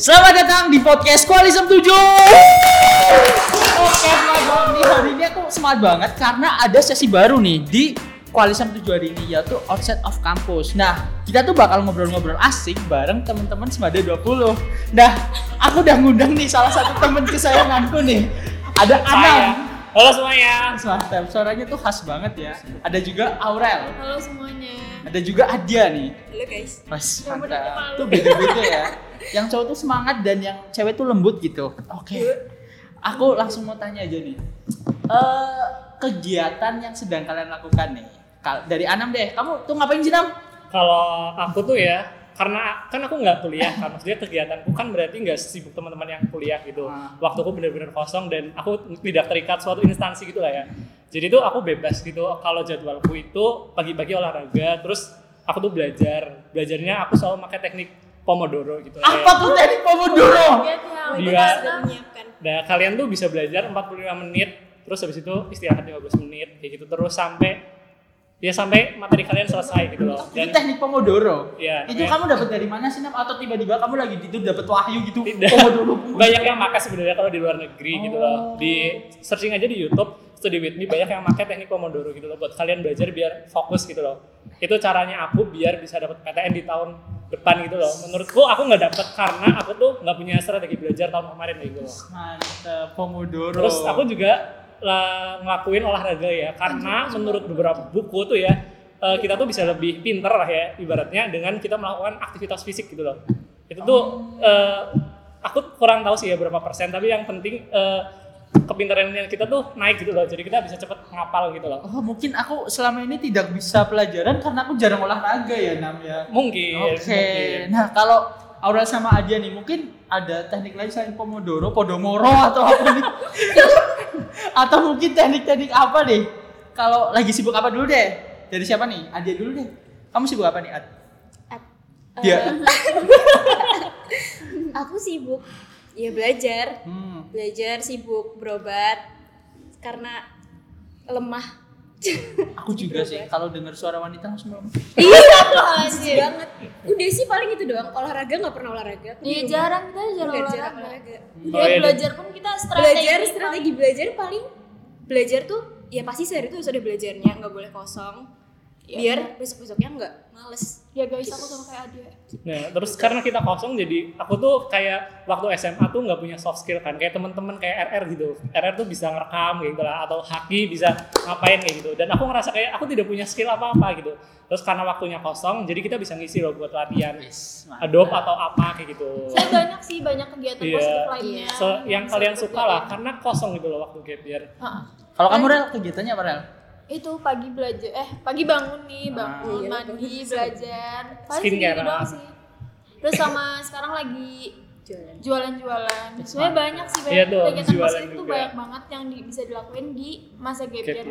Selamat datang di podcast Koalisem 7 Oke semangat nih Hari ini aku semangat banget Karena ada sesi baru nih Di Koalisem 7 hari ini Yaitu Outside of Campus. Nah kita tuh bakal ngobrol-ngobrol asik Bareng teman-teman Semada 20 Nah aku udah ngundang nih Salah satu temen kesayanganku nih. Ada Anam Halo semuanya. Mantap, suaranya tuh khas banget ya. Ada juga Aurel. Halo semuanya. Ada juga Adia nih. Halo guys. Mas, mantap. Tuh beda-beda ya. Yang cowok tuh semangat dan yang cewek tuh lembut gitu. Oke. Aku langsung mau tanya aja nih. Eh kegiatan yang sedang kalian lakukan nih. Kal- Dari Anam deh. Kamu tuh ngapain sih, Nam? Kalau aku tuh ya, karena kan aku nggak kuliah kan, maksudnya kegiatanku kan berarti nggak sibuk teman-teman yang kuliah gitu. Ah. Waktuku benar-benar kosong dan aku tidak terikat suatu instansi gitu lah ya. Jadi tuh aku bebas gitu. Kalau jadwalku itu pagi-pagi olahraga, terus aku tuh belajar. Belajarnya aku selalu pakai teknik Pomodoro gitu. Apa tuh teknik Pomodoro? Iya. menyiapkan. Nah, kalian tuh bisa belajar 45 menit, terus habis itu istirahat 15 menit, kayak gitu terus sampai ya sampai materi kalian selesai gitu loh. Itu teknik Pomodoro. ya, Itu kayak- kamu dapat dari mana sih, Nam? Atau tiba-tiba kamu lagi tidur dapat wahyu gitu? Tidak. Pomodoro. banyak yang pakai sebenarnya kalau di luar negeri gitu Oh. loh. Di searching aja di YouTube, studi with me banyak yang pakai teknik Pomodoro gitu loh buat kalian belajar biar fokus gitu loh. Itu caranya aku biar bisa dapat PTN di tahun depan gitu loh. Menurutku aku nggak dapat karena aku tuh nggak punya strategi belajar tahun kemarin gitu loh. Mantap, Pomodoro. Terus aku juga lah, ngelakuin olahraga ya karena menurut beberapa buku tuh ya eh, kita tuh bisa lebih pinter lah ya ibaratnya dengan kita melakukan aktivitas fisik gitu loh. Itu tuh eh, aku kurang tahu sih ya berapa persen tapi yang penting eh, kepintaran kita tuh naik gitu loh. Jadi kita bisa cepet ngapal gitu loh. Oh, mungkin aku selama ini tidak bisa pelajaran karena aku jarang olahraga ya, Nam ya. Mungkin. Oke, mungkin. nah kalau Aurel sama Adia nih, mungkin ada teknik lain selain Pomodoro, Podomoro atau apa nih? atau mungkin teknik-teknik apa nih? Kalau lagi sibuk apa dulu deh? Dari siapa nih? Adia dulu deh. Kamu sibuk apa nih, Ad? Dia. Aku sibuk ya belajar, Hmm. belajar sibuk berobat karena lemah. Aku juga sih. Kalau dengar suara wanita langsung lemah. Iya, sih banget. Udah sih paling itu doang. Olahraga nggak pernah olahraga. Iya jarang kita jarang Udah olahraga. jarang olahraga. Udah Oh, iya, belajar pun kita strategi. Belajar strategi belajar paling belajar tuh ya pasti sehari itu harus ada belajarnya nggak boleh kosong Iya, biar besok besoknya nggak males Ya guys, aku sama kayak Adia. Nah, terus karena kita kosong jadi aku tuh kayak waktu SMA tuh nggak punya soft skill kan kayak teman-teman kayak RR gitu. RR tuh bisa ngerekam gitu lah atau Haki bisa ngapain kayak gitu. Dan aku ngerasa kayak aku tidak punya skill apa-apa gitu. Terus karena waktunya kosong jadi kita bisa ngisi loh buat latihan Yes. Adobe atau apa kayak gitu. Saya banyak sih banyak kegiatan Iya. positif lainnya. Se- yang Bisa kalian suka lah karena kosong gitu loh waktu gap year. Heeh. Kalau kamu Rel, kegiatannya apa Rel? Itu pagi belajar, eh pagi bangun nih, Ah. bangun, Iya, mandi, bangun. belajar. Paling Skincare, segitu doang ah. sih. Terus sama sekarang lagi jualan jualan-jualan. Sebenarnya banyak sih Iya banyak tuh, kegiatan jualan positif juga. banyak banget yang di- bisa dilakuin di masa gap year.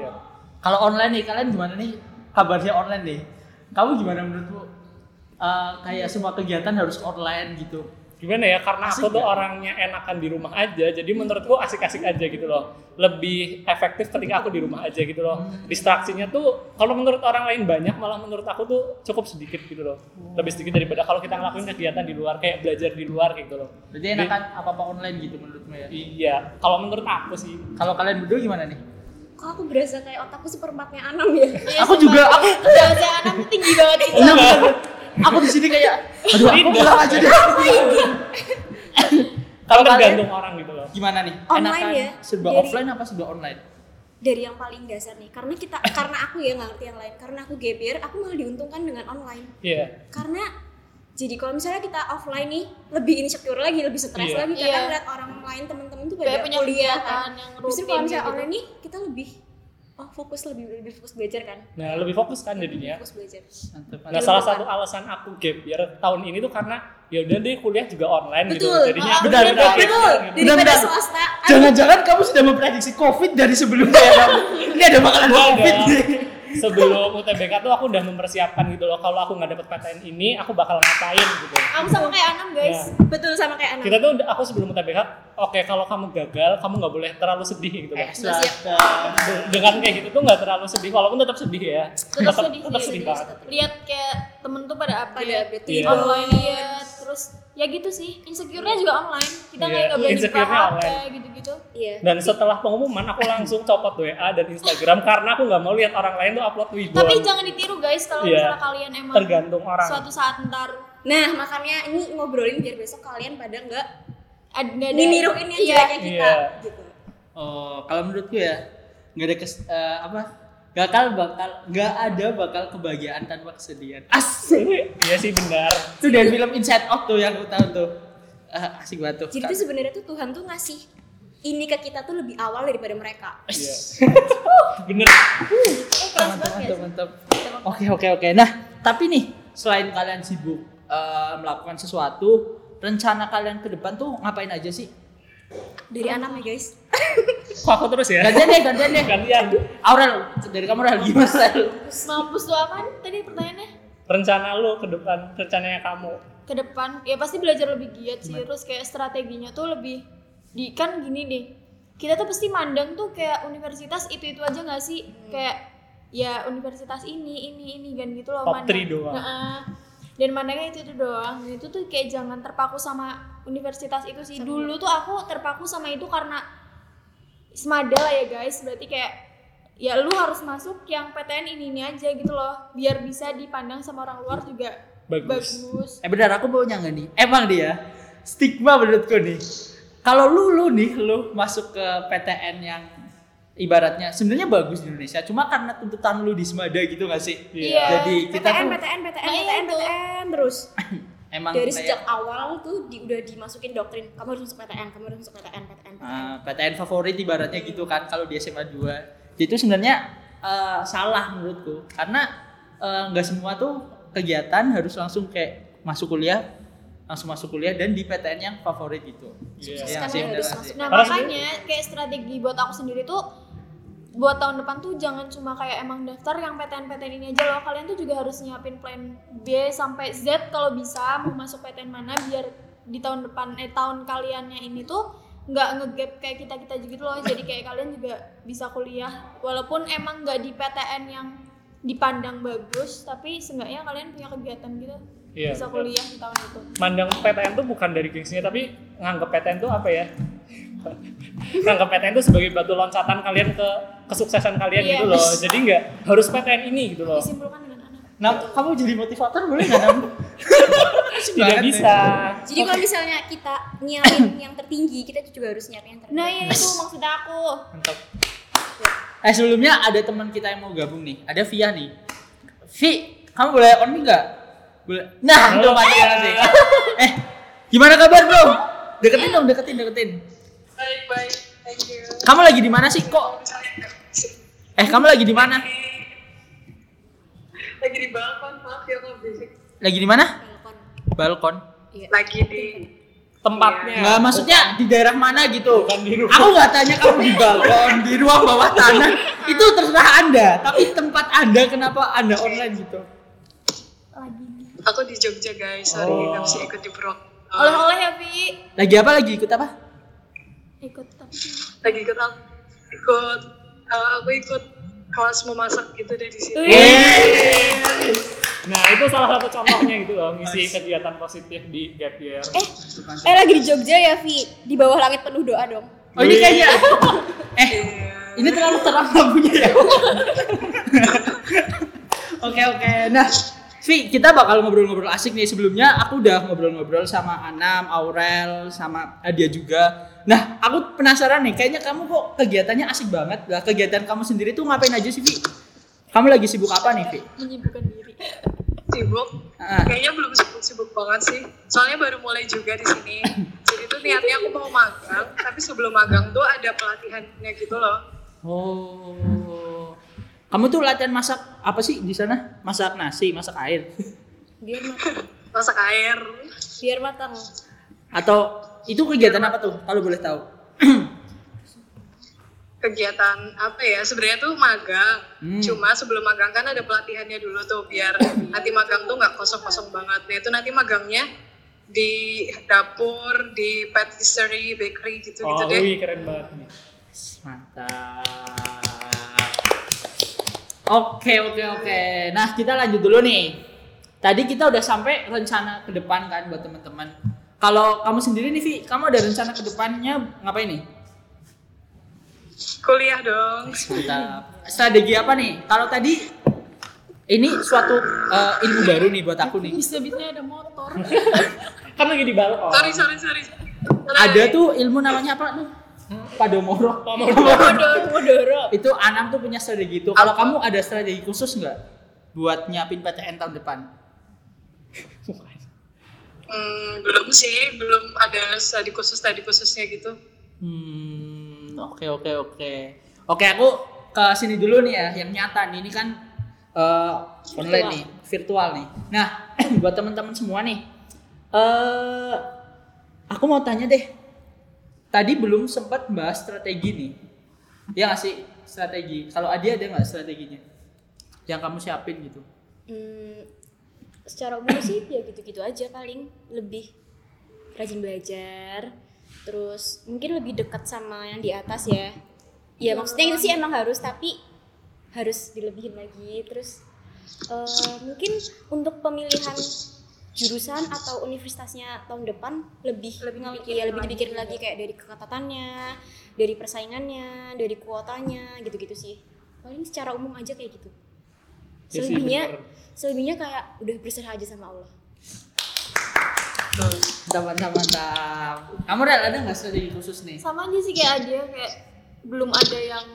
Kalau online nih, kalian gimana nih kabarnya online nih? Kamu gimana menurutmu? Eh, kayak semua kegiatan harus online gitu. Gimana ya karena Asik aku tuh nggak? orangnya enakan di rumah aja jadi menurutku asik-asik aja gitu loh. Lebih efektif ketika aku di rumah aja gitu loh. Distraksinya tuh kalau menurut orang lain banyak malah menurut aku tuh cukup sedikit gitu loh. Lebih sedikit daripada kalau kita ngelakuin kegiatan di luar kayak belajar di luar gitu loh. Berarti enakan apa-apa online gitu menurutmu ya? iya kalau menurut aku sih. Kalau kalian berdua gimana nih? kok aku berasa kayak otakku seperempatnya Anam ya? Aku juga, aku Jangan anak tuh tinggi banget. Itu. Aku di sini kayak, aduh aku pulang aja deh. kalau kalian- tergantung orang gitu loh Gimana nih? Online enakan ya? serba Dari- offline apa serba online? dari yang paling dasar nih karena kita karena aku ya nggak ngerti yang lain karena aku year aku malah diuntungkan dengan online iya karena jadi kalau misalnya kita offline nih lebih insecure lagi lebih stres Iya. lagi karena Iya. ngeliat orang lain temen-temen tuh Kayak pada punya kuliah kan justru kalau misalnya gitu. online nih kita lebih oh fokus lebih lebih fokus belajar kan nah lebih fokus kan jadinya fokus belajar Mantep, Nah, salah satu alasan aku gap year tahun ini tuh karena ya udah deh kuliah juga online gitu. betul Jadinya Ah, benar, betul benar, betul gitu. daripada Benar, benar. swasta Jangan-jangan kamu sudah memprediksi COVID dari sebelumnya ya kamu? Ini ada bakalan Gua COVID nih. Sebelum UTBK tuh aku udah mempersiapkan gitu loh kalau aku nggak dapet PTN ini aku bakal ngapain gitu. Aku sama kayak Anam guys. Ya. betul sama kayak Anam. Kita tuh udah- aku sebelum UTBK oke kalau kamu gagal kamu nggak boleh terlalu sedih gitu loh. Eh, dengan kayak gitu tuh nggak terlalu sedih walaupun tetap sedih ya. Tetap sedih, tetap sedih, sedih sedih. banget. Lihat kayak temen tuh pada update update Iya. online lihat terus ya gitu sih insecure-nya juga online kita Iya, kayak nggak berani insecure-nya online. gitu-gitu Iya. Dan setelah pengumuman aku langsung copot WA dan Instagram karena aku nggak mau lihat orang lain tuh upload wibu. tapi jangan ditiru guys kalau Iya. misalnya kalian emang tergantung orang. suatu saat ntar Nah, makanya ini ngobrolin biar besok kalian pada nggak ad- nggak ada meniruin yang iya. jeleknya kita Iya. gitu. Oh, kalau menurutku ya nggak ada kes, eh, apa? Gak bakal bakal nggak ada bakal kebahagiaan tanpa kesedihan. Asik. Iya sih benar. Itu dari film Inside Out tuh yang aku tahu tuh. Eh, asik banget tuh. Jadi tuh sebenarnya tuh Tuhan tuh ngasih ini ke kita tuh lebih awal daripada mereka. Iya. Bener. Mantap, banget ya mantap, mantap. Oke oke oke. Nah tapi nih selain kalian sibuk eh, melakukan sesuatu, rencana kalian ke depan tuh ngapain aja sih? Dari anak ya guys. Kok aku terus ya? Gantian deh, gantian deh. Gantian. Aurel, dari kamu Aurel gimana? Aurel? mampus tuh apaan tadi pertanyaannya Rencana lu ke depan, rencananya kamu. ke depan ya pasti belajar lebih giat sih terus kayak strateginya tuh lebih di kan gini deh kita tuh pasti mandang tuh kayak universitas itu itu aja nggak sih kayak ya universitas ini ini ini kan gitu loh Top three doang. Heeh. dan mandangnya itu itu doang dan itu tuh kayak jangan terpaku sama universitas itu sih dulu tuh aku terpaku sama itu karena semada lah ya guys berarti kayak ya lu harus masuk yang PTN ini ini aja gitu loh biar bisa dipandang sama orang luar juga Bagus. bagus. Eh benar aku mau nggak nih? Emang dia stigma menurutku nih. Kalau lu lu nih lu masuk ke PTN yang ibaratnya sebenarnya bagus di Indonesia, cuma karena tuntutan lu di Semada gitu gak sih? Iya. Jadi kita PTN, tuh PTN, PTN, PTN, itu. PTN terus. emang Dari kayak, sejak awal tuh di, udah dimasukin doktrin, kamu harus masuk PTN, kamu harus masuk PTN, PTN, PTN. uh, PTN favorit ibaratnya gitu kan kalau di SMA 2. Jadi itu sebenarnya uh, salah menurutku karena uh, nggak semua tuh kegiatan harus langsung kayak masuk kuliah langsung masuk kuliah dan di PTN yang favorit gitu. Iya. Iya sih, bener harus masuk. Nah makanya kayak strategi buat aku sendiri tuh buat tahun depan tuh jangan cuma kayak emang daftar yang PTN-PTN ini aja loh. Kalian tuh juga harus nyiapin plan B sampai Z kalau bisa mau masuk PTN mana biar di tahun depan eh tahun kaliannya ini tuh nggak ngegap kayak kita kita gitu loh. Jadi kayak kalian juga bisa kuliah. Walaupun emang nggak di PTN yang dipandang bagus tapi seenggaknya kalian punya kegiatan gitu. Iya, bisa betul. kuliah di tahun itu. Mandang PTN tuh bukan dari gengsinya tapi nganggap PTN tuh apa ya? Nganggap PTN tuh sebagai batu loncatan kalian ke kesuksesan kalian Iya. gitu loh. Jadi nggak harus PTN ini gitu loh. disimpulkan dengan anak Nah, kamu jadi motivator boleh nggak Nam? Tidak bisa. Jadi kalau misalnya kita nyiapin yang tertinggi, kita juga harus nyiapin yang tertinggi. nah ya itu maksud aku Mantap. Eh sebelumnya ada teman kita yang mau gabung nih. Ada Via nih. Vi, kamu boleh on mic nggak? Boleh. Nah, udah mati nanti. Eh, gimana kabar bro? Deketin dong, deketin, deketin. Baik, baik. Thank you. Kamu lagi di mana sih kok? Eh, kamu lagi di mana? Lagi di balkon, maaf ya kalau berisik. Lagi di mana? Balkon. Balkon. Lagi di Tempatnya. Nggak, maksudnya di daerah mana gitu? Bukan di rumah. Aku nggak tanya kamu di balkon, di ruang bawah tanah. Itu terserah anda. Tapi tempat anda kenapa anda online gitu? lagi aku di Jogja guys, sorry Oh. nggak bisa ikut di Prok. oleh-oleh ya Vi Lagi apa? Lagi ikut apa? Ikut tapi Lagi ikut? Ikut eh, aku ikut kelas memasak gitu dari sini. Nah itu salah satu contohnya gitu loh ngisi kegiatan positif di gap year. Eh, eh lagi di Jogja ya, Vi? Di bawah langit penuh doa dong. Oh ini kayaknya. eh, ini terlalu terang lampunya ya. Oke oke. Nah, Vi, kita bakal ngobrol-ngobrol asik nih. Sebelumnya aku udah ngobrol-ngobrol sama Anam, Aurel, sama Adia juga. Nah, aku penasaran nih. Kayaknya kamu kok kegiatannya asik banget. Lah, kegiatan kamu sendiri tuh ngapain aja sih, Vi? Kamu lagi sibuk apa nih, Vi? menyibukkan diri Sibuk? Ah. Kayaknya belum sibuk-sibuk banget sih. Soalnya baru mulai juga di sini. Jadi tuh niatnya aku mau magang, tapi sebelum magang tuh ada pelatihannya gitu loh. Oh. Kamu tuh latihan masak apa sih di sana? Masak nasi, masak air. Biar matang. Masak air. Biar matang. Atau itu kegiatan apa tuh? Kalau boleh tahu. kegiatan apa ya sebenarnya tuh magang Hmm. cuma sebelum magang kan ada pelatihannya dulu tuh biar nanti magang tuh nggak kosong-kosong banget nah itu nanti magangnya di dapur di patisserie bakery gitu gitu Oh, deh wih keren banget nih. Mantap. Oke, oke, oke. Nah, kita lanjut dulu nih. Tadi kita udah sampai rencana ke depan kan buat teman-teman. Kalau kamu sendiri nih Vi, kamu ada rencana ke depannya ngapain nih? Kuliah dong. Mantap. Strategi apa nih? Kalau tadi ini suatu eh, ilmu baru nih buat aku nih. Bisa-bisanya ada motor. Kan lagi di balkon. Sorry, sorry, sorry. Ada tuh ilmu namanya apa tuh? Padomoro. Modoro. Itu Anam tuh punya strategi itu. Kalau kamu ada strategi khusus nggak buat nyiapin PTN tahun depan? Hmm, belum sih, belum ada studi khusus studi khususnya gitu. Hmm, oke oke oke. Oke, aku ke sini dulu nih ya, yang nyata nih. Ini kan eh, online nih, virtual nih. Nah, buat teman-teman semua nih, eh aku mau tanya deh. Tadi belum sempat bahas strategi nih. Ya nggak sih strategi? Kalau Adi ada nggak strateginya? Yang kamu siapin gitu? Hmm, secara umum sih ya gitu-gitu aja paling. Lebih rajin belajar terus mungkin lebih dekat sama yang di atas ya. Ya maksudnya itu sih emang harus tapi harus dilebihin lagi. Terus eh, mungkin untuk pemilihan jurusan atau universitasnya tahun depan lebih lebih ya lebih dipikirin lagi kayak dari keketatannya dari persaingannya dari kuotanya gitu-gitu sih. Paling secara umum aja kayak gitu Ya sih, selebihnya bener. selebihnya kayak udah berserah aja sama Allah Mantap, mantap, mantap. Kamu Rel, ada nggak strategi khusus nih? Sama aja sih kayak dia kayak belum ada yang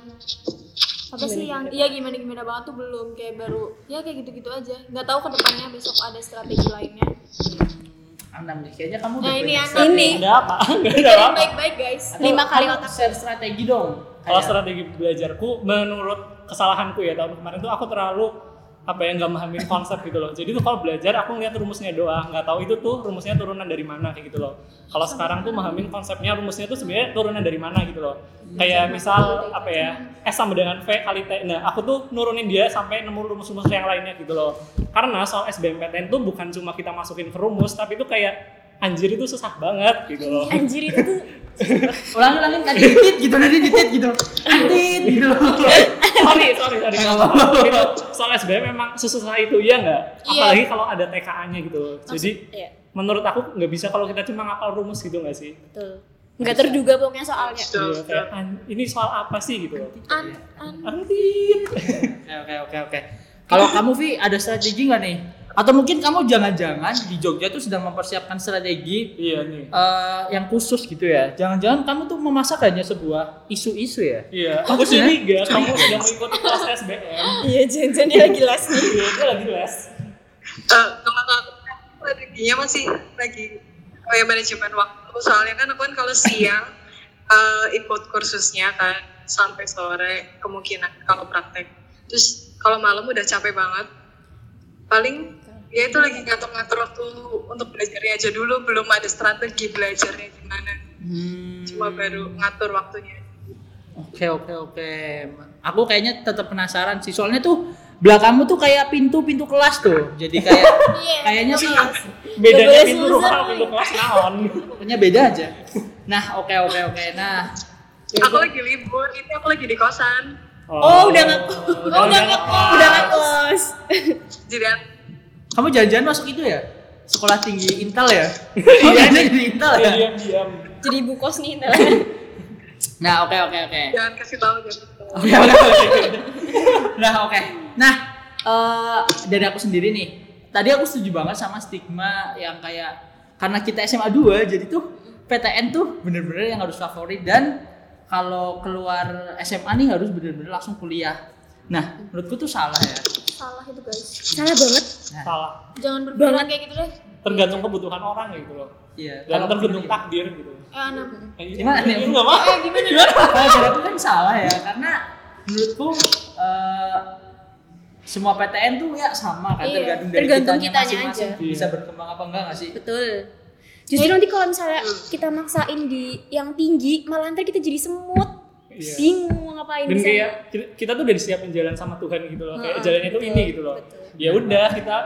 apa sih yang iya gimana gimana banget tuh belum kayak baru ya kayak gitu-gitu aja nggak tahu ke depannya besok ada strategi lainnya Anam nih, kayaknya kamu Nah, udah ini strategi. Ini. Ada apa? Enggak ada apa. baik-baik guys Atau Lima kali otak. share strategi dong. Kalau strategi belajarku menurut kesalahanku ya tahun kemarin tuh aku terlalu apa ya nggak memahamin konsep gitu loh. Jadi tuh kalau belajar aku ngeliat rumusnya doang, nggak tahu itu tuh rumusnya turunan dari mana kayak gitu loh. Kalau sekarang tuh memahamin konsepnya rumusnya tuh sebenarnya turunan dari mana gitu loh. Kayak misal apa ya S sama dengan V kali T. Nah aku tuh nurunin dia sampai nemu rumus-rumus yang lainnya gitu loh. Karena soal SBMPTN tuh bukan cuma kita masukin ke rumus, tapi itu kayak anjir itu susah banget gitu loh. anjir itu tuh ulangi ulangin kan ditit gitu nanti ditit gitu ditit gitu sorry, sorry, sorry. Itu soal SBM memang sesusah itu ya nggak? Iya. Apalagi kalau ada TKA-nya gitu. Jadi ya menurut aku nggak bisa kalau kita cuma ngapal rumus gitu nggak sih? betul nggak terduga pokoknya soalnya Iya, kayak, "An- ini soal apa sih gitu? an Antit. oke oke oke oke kalau kamu Vi ada strategi nggak nih atau mungkin kamu jangan-jangan di Jogja tuh sedang mempersiapkan strategi Iya nih. eh, yang khusus gitu ya. Jangan-jangan kamu tuh memasak hanya sebuah isu-isu ya? Iya, aku iya? curiga. kamu sedang mengikuti kelas SBM. iya jangan dia lagi les nih. Iya, dia lagi les. Eh, kalau aku strateginya masih lagi kayak manajemen waktu. Soalnya kan aku kan kalau siang eh, ikut kursusnya kan sampai sore kemungkinan kalau praktek. Terus kalau malam udah capek banget. Paling ya itu lagi ngatur-ngatur waktu untuk belajarnya aja dulu belum ada strategi belajarnya gimana Hmm. cuma baru ngatur waktunya Oke oke oke. Aku kayaknya tetap penasaran sih. Soalnya tuh belakangmu tuh kayak pintu-pintu kelas tuh. Jadi kayak Iya, kayaknya sih Bedanya pintu rumah, pintu kelas naon. punya beda aja. Nah, oke oke oke. Nah, aku lagi libur itu aku lagi di kosan oh udah nggak udah udah nggak nggak udah nggak kos jadi kamu jangan-jangan masuk itu ya? Sekolah tinggi Intel ya? Iya, di Intel ya. diam-diam. jadi ibu kos nih Intel. Nah, oke oke oke. jangan kasih tahu jangan kasih tahu Oke, oke, oke. Nah, oke. Nah, eh, dari aku sendiri nih. Tadi aku setuju banget sama stigma yang kayak karena kita SMA 2 jadi tuh PTN tuh bener-bener yang harus favorit dan kalau keluar SMA nih harus bener-bener langsung kuliah. Nah, menurutku tuh salah ya. Salah itu guys salah banget Nah, Salah. jangan berpikiran kayak gitu deh Tergantung kebutuhan orang gitu loh. iya. Dan tergantung takdir gitu. eh anam Eh, Gimana nih? Ini nggak apa? eh gimana gimana Kalau dari aku kan salah ya karena menurutku eh, semua PTN tuh ya sama kan Iya, tergantung dari tergantung kitanya kitanya masing-masing aja. bisa Iya. berkembang apa enggak nggak sih? betul justru nanti kalau misalnya kita maksain di yang tinggi malah ntar kita jadi semut Iya. bingung ngapain Dan kayak kita, kita tuh udah disiapin jalan sama Tuhan gitu loh. Kayak jalannya tuh ini gitu loh. Ya udah kita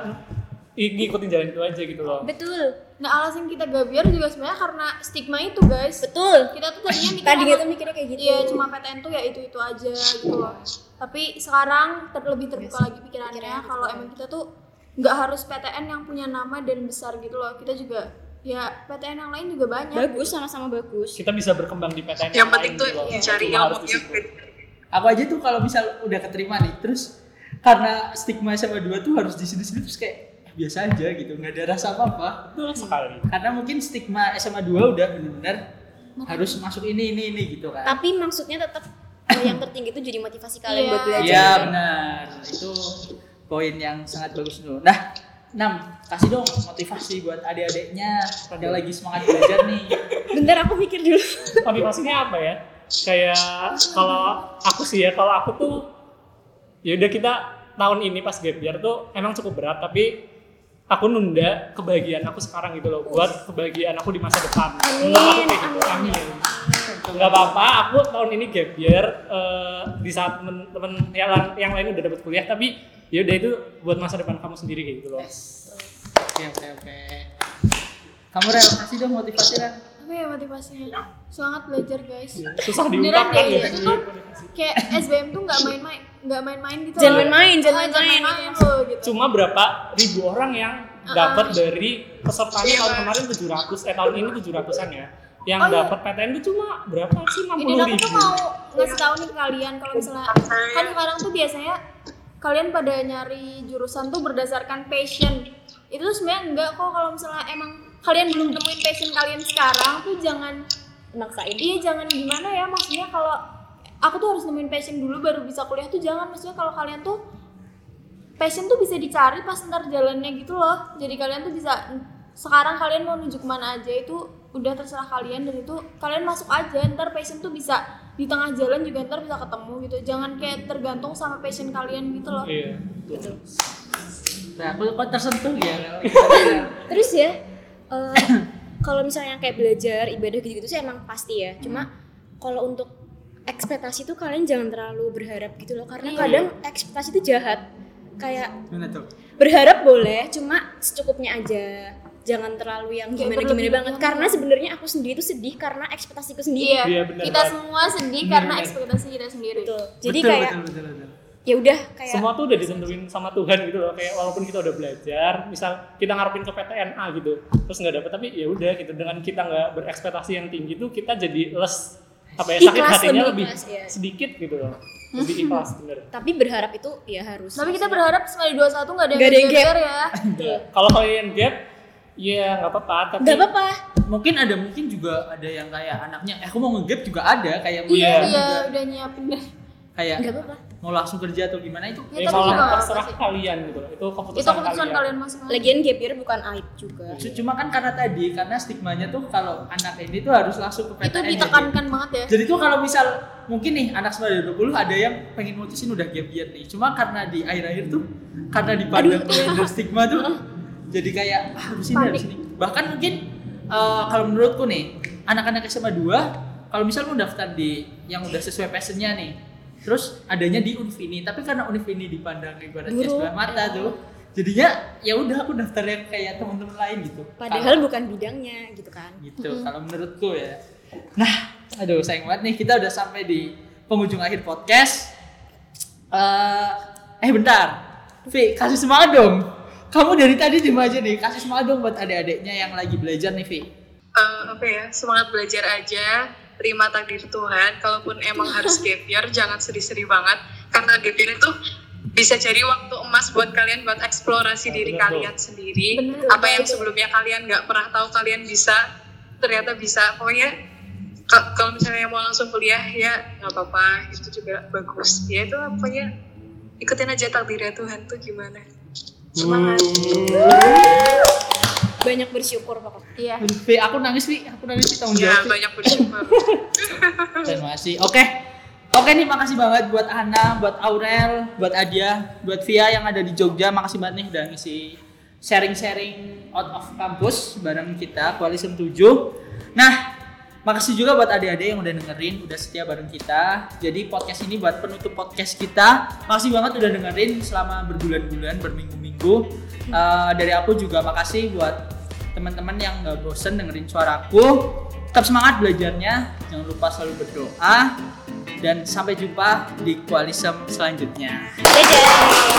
ngikutin jalan itu aja gitu loh. betul nah alasan kita gak biar juga sebenarnya karena stigma itu guys betul kita tuh tadinya mikir tadi kita mikirnya kayak gitu Iya, cuma PTN tuh ya itu-itu aja gitu loh. Tapi sekarang ter lebih terbuka lagi pikirannya Pikirannya kalau emang kita tuh nggak harus PTN yang punya nama dan besar gitu loh. Kita juga ya PTN yang lain juga banyak bagus sama-sama bagus kita bisa berkembang di PTN yang penting lain tuh gitu cari Cuma harus ilmu di yang situ. Aku aja tuh kalau misal udah keterima nih, terus karena stigma SMA 2 tuh harus di sini-sini terus kayak eh, biasa aja gitu, nggak ada rasa apa-apa. betul sekali Karena mungkin stigma SMA 2 udah benar-benar harus masuk ini ini ini gitu kan. tapi maksudnya tetap yang tertinggi itu jadi motivasi kalian Iya. buat belajar Iya benar, itu poin yang sangat bagus dulu. Nah, Nam, kasih dong motivasi buat adik-adiknya yang lagi semangat belajar nih. bentar aku mikir dulu motivasinya apa ya kayak kalau aku sih ya kalau aku tuh ya udah kita tahun ini pas gap year tuh emang cukup berat tapi aku nunda kebahagiaan aku sekarang gitu loh buat kebahagiaan aku di masa depan Amin, gitu. amin. amin nggak apa-apa aku tahun ini gap year eh, di saat temen-temen yang, yang lain udah dapat kuliah tapi ya udah itu buat masa depan kamu sendiri kayak gitu loh Oke oke oke. Kamu rel kasih dong motivasi kan? apa ya motivasinya semangat belajar guys susah Beneran diungkapkan ya itu tuh kayak SBM tuh nggak main-main nggak main-main gitu Jangan main-main, jangan Ah, main-main, gitu. gitu cuma berapa ribu orang yang Uh-uh. dapat dari pesertanya Iya. tahun kemarin 700 eh tahun ini 700-an ya yang Oh, iya. dapat PTN itu cuma berapa sih? 60 ini aku ribu tuh mau ngasih tahu nih ke kalian kalau misalnya kan sekarang tuh biasanya kalian pada nyari jurusan tuh berdasarkan passion. Itu tuh sebenarnya enggak kok kalau misalnya emang kalian belum temuin passion kalian sekarang tuh jangan maksain. Iya jangan gimana ya maksudnya kalau aku tuh harus nemuin passion dulu baru bisa kuliah tuh jangan. Maksudnya kalau kalian tuh passion tuh bisa dicari pas ntar jalannya gitu loh. Jadi kalian tuh bisa sekarang kalian mau menuju ke mana aja itu udah terserah kalian dan itu kalian masuk aja. Ntar passion tuh bisa di tengah jalan juga ntar bisa ketemu gitu. Jangan kayak tergantung sama passion kalian gitu loh. Iya. Gitu. Nah, aku kok tersentuh ya. Terus ya eh, kalau misalnya kayak belajar ibadah gitu-gitu sih emang pasti ya. Cuma kalau untuk ekspektasi tuh kalian jangan terlalu berharap gitu loh. Karena Iya. kadang ekspektasi itu jahat. Kayak berharap boleh cuma secukupnya aja jangan terlalu yang gimana gimana banget. karena sebenarnya aku sendiri tuh sedih karena ekspektasiku sendiri. Iya Iya, bener kita banget. semua sedih Bener karena banget. ekspektasi kita sendiri. Betul. jadi Betul, kayak betul, betul, betul. ya udah kayak semua tuh udah ditentuin sama Tuhan gitu loh. Kayak walaupun kita udah belajar misal kita ngarepin ke PTNA gitu terus nggak dapet tapi ya udah gitu. Dengan kita nggak berekspektasi yang tinggi tuh kita jadi less apa ya sakit Ikhlas, hatinya lebih lebih ikhlas, ya. sedikit gitu loh. Lebih ikhlas bener. Tapi berharap itu ya harus tapi kita berharap sembilan dua satu nggak ada yang gap. ya Ya, kalau kalian gap ya nggak apa-apa tapi nggak apa-apa Mungkin ada mungkin juga ada yang kayak anaknya, eh aku mau nge-gap juga ada kayak mau Iya. iya udah nyiapin deh kayak nggak apa-apa mau langsung kerja atau gimana itu Ya, ya, kalau nggak terserah sih. kalian gitu loh. itu keputusan, itu keputusan kalian masing-masing lagian gap year bukan aib juga Cuma kan karena tadi, karena stigmanya tuh kalau anak ini tuh harus langsung ke PTN. itu ditekankan banget ya Jadi tuh kalau misal mungkin nih anak 20 ada yang pengen mutusin udah gap year nih. Cuma karena di akhir-akhir tuh karena dipandang bener stigma tuh jadi kayak ah, harus ini harus ini. Bahkan mungkin eh, kalau menurutku nih anak-anak SMA 2 kalau misal mau daftar di yang udah sesuai passionnya nih terus adanya di univ ini tapi karena univ ini dipandang ibaratnya sebelah mata tuh jadinya ya udah aku daftar yang kayak teman-teman lain gitu. Padahal bukan bidangnya gitu kan? Gitu kalau menurutku ya. Nah aduh sayang banget nih kita udah sampai di penghujung akhir podcast. Eh, eh bentar. Vi kasih semangat dong kamu dari tadi di aja nih kasih semangat dong buat adik-adiknya yang lagi belajar nih Vi Eh, apa ya semangat belajar aja terima takdir Tuhan. Kalaupun emang harus gap year jangan sedih-sedih banget. Karena gap year itu bisa jadi waktu emas buat kalian buat eksplorasi diri bener, kalian sendiri. Bener, apa yang sebelumnya kalian nggak pernah tahu kalian bisa ternyata bisa. Pokoknya ka- kalau misalnya mau langsung kuliah ya nggak apa-apa. Itu juga bagus. Ya itu pokoknya ikutin aja takdirnya Tuhan tuh gimana semangat banyak bersyukur pokoknya iya Vi aku nangis Vi aku nangis Vi tanggung ya jawab banyak bersyukur Terima kasih. Oke. Oke nih makasih banget buat Ana, buat Aurel, buat Adia, buat Via yang ada di Jogja. Makasih banget nih udah ngisi sharing-sharing out of campus bareng kita Koalisem 7. Nah, makasih juga buat adik-adik yang udah dengerin, udah setia bareng kita. Jadi podcast ini buat penutup podcast kita. Makasih banget udah dengerin selama berbulan-bulan, berminggu-minggu. Eh, dari aku juga makasih buat teman-teman yang nggak bosen dengerin suaraku tetap semangat belajarnya jangan lupa selalu berdoa dan sampai jumpa di koalisem selanjutnya dadah